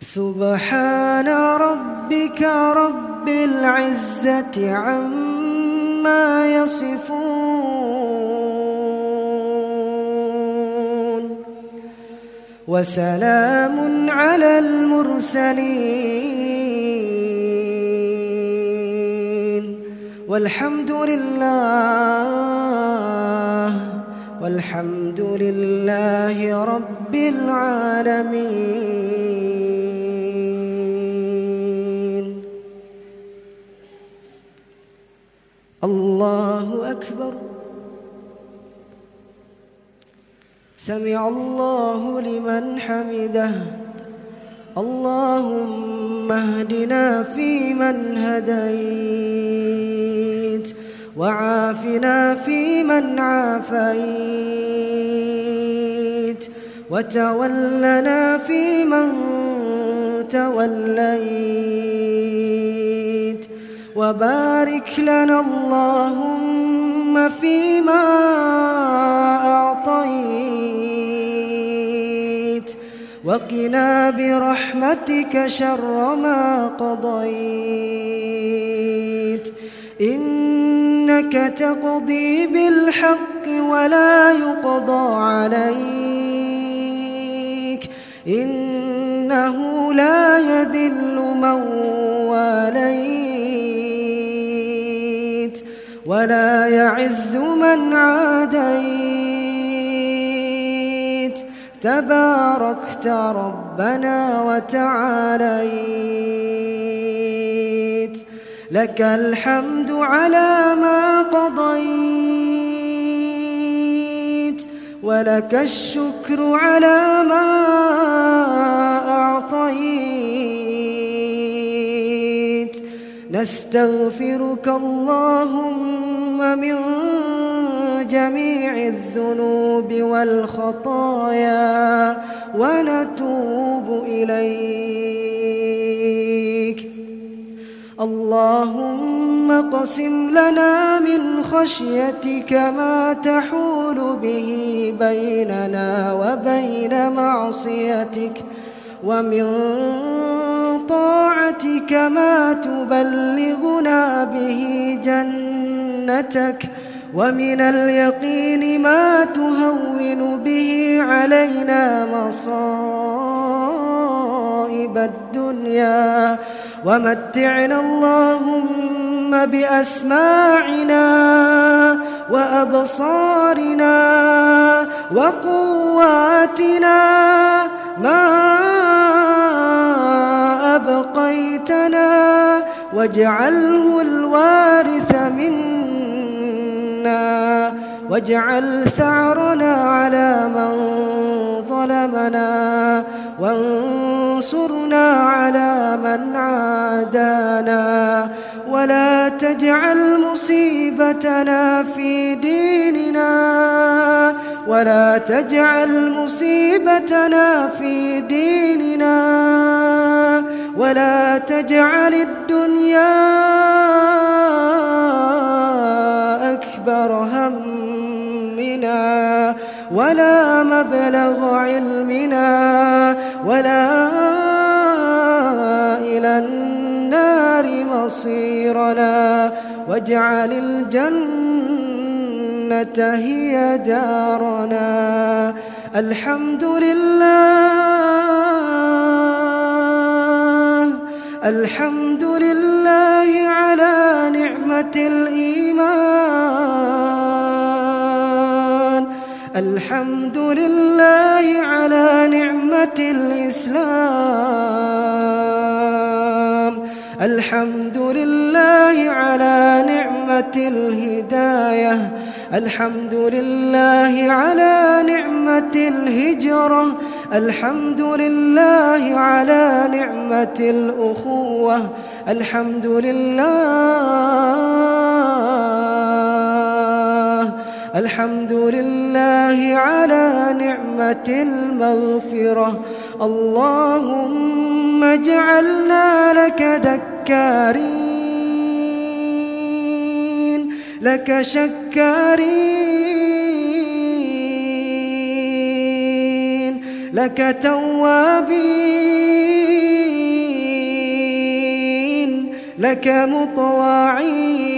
سبحان ربك رب العزة عما يصفون. وسلام على المرسلين. والحمد لله والحمد لله رب العالمين. الله أكبر. سمع الله لمن حمده. اللهم اهدنا فيمن هديت وعافنا فيمن عافيت وتولنا فيمن توليت. وبارك لنا اللهم فيما أعطيت. وقنا برحمتك شر ما قضيت. إنك تقضي بالحق ولا يقضى عليك. إنه لا يذل من واليت. ولا يعز من عاديت. تباركت ربنا وتعاليت. لك الحمد على ما قضيت. ولك الشكر على ما أعطيت. نستغفرك اللهم من جميع الذنوب والخطايا ونتوب إليك. اللهم قسم لنا من خشيتك ما تحول به بيننا وبين معصيتك ومن طاعتك ما تبلغنا به جنتك ومن اليقين ما تهون به علينا مصائب الدنيا. ومتعنا اللهم بأسماعنا وأبصارنا وقواتنا ما واجعله الوارث منا واجعل ثأرنا على من ظلمنا وانصرنا على من عادانا. ولا تجعل مصيبتنا في ديننا ولا تجعل مصيبتنا في ديننا. ولا تجعل الدنيا أكبر همنا ولا مبلغ علمنا ولا إلى النار مصيرنا واجعل الجنة هي دارنا. الحمد لله الحمد لله على نعمة الإيمان. الحمد لله على نعمة الإسلام. الحمد لله على نعمة الهداية. الحمد لله على نعمة الهجرة. الحمد لله على نعمة الأخوة. الحمد لله. الحمد لله على نعمة المغفرة. اللهم اجعلنا لك ذكارين. لك شكارين. لك توابين لك مطواعين.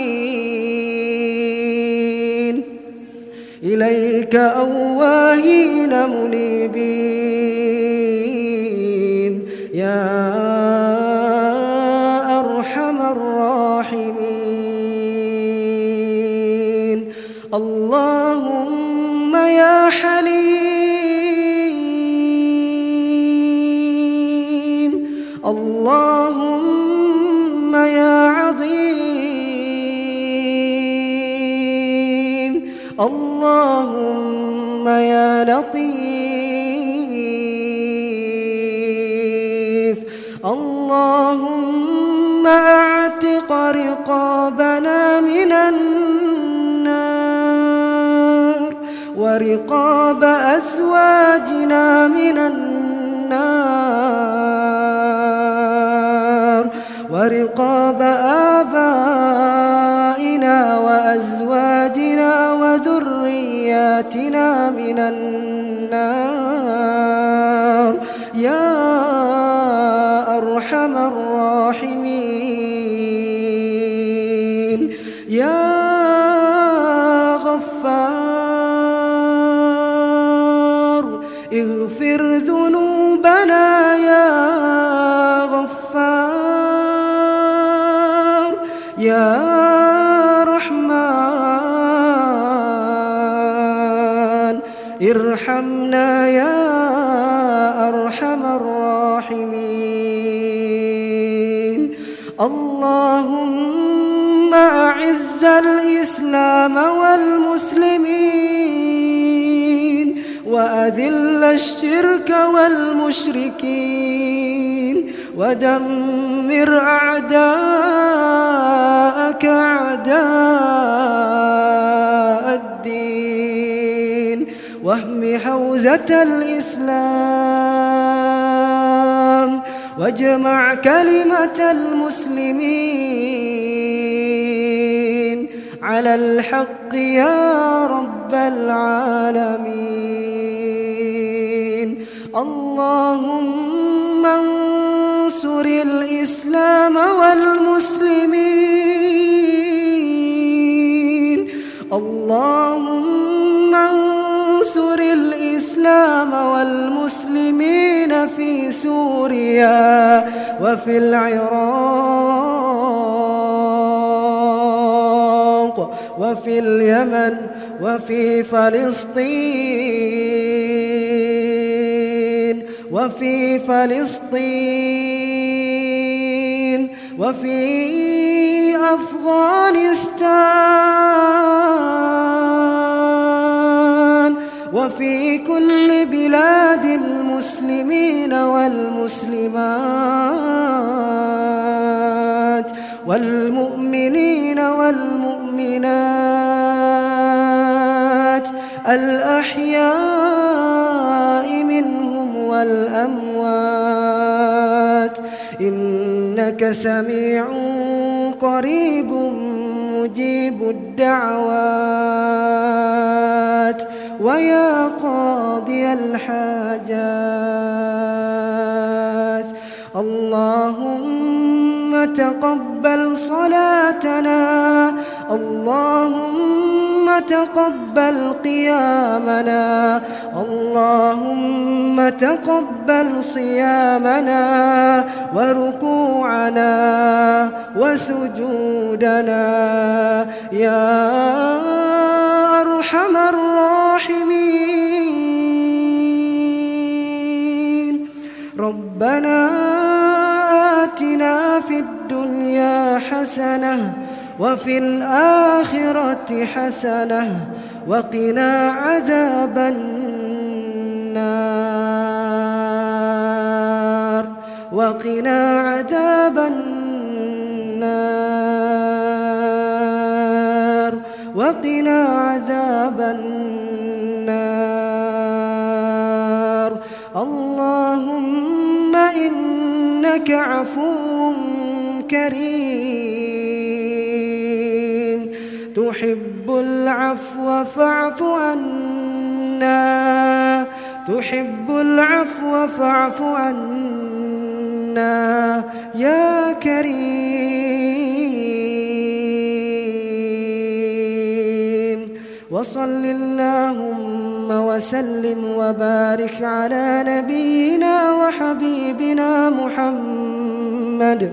إليك أواهين منيبين. يا أرحم الراحمين. اللهم يا حبيبي اللهم يا عظيم. اللهم يا لطيف. اللهم أعتق رقابنا من النار ورقاب أزواجنا من النار. ورقاب آبائنا وأزواجنا وذرياتنا من النار. يا أرحم الراحمين. يا رحمن ارحمنا يا أرحم الراحمين اللهم أعز الإسلام والمسلمين وأذل الشرك والمشركين ودمر أعداءك أعداء الدين. واهم حوزة الإسلام واجمع كلمة المسلمين. على الحق يا رب العالمين. اللهم انصر الإسلام والمسلمين. اللهم انصر الإسلام والمسلمين في سوريا وفي العراق وفي اليمن وفي فلسطين وفي فلسطين وفي أفغانستان وفي كل بلاد المسلمين والمسلمات والمؤمنين والمؤمنات الأحياء منهم والأموات إنك سميع قريب مجيب الدعوات ويا قاضي الحاجات. اللهم تقبل صلاتنا. اللهم تقبل قيامنا. اللهم تقبل صيامنا وركوعنا وسجودنا. يا حسنة وفي الآخرة حسنة وقنا عذاب النار. وقنا عذاب النار. وقنا عذاب النار. اللهم إنك عفو كريم تحب العفو فاعف عنا. تحب العفو فاعف عنا. يا كريم. وصل اللهم وسلم وبارك على نبينا وحبيبنا محمد.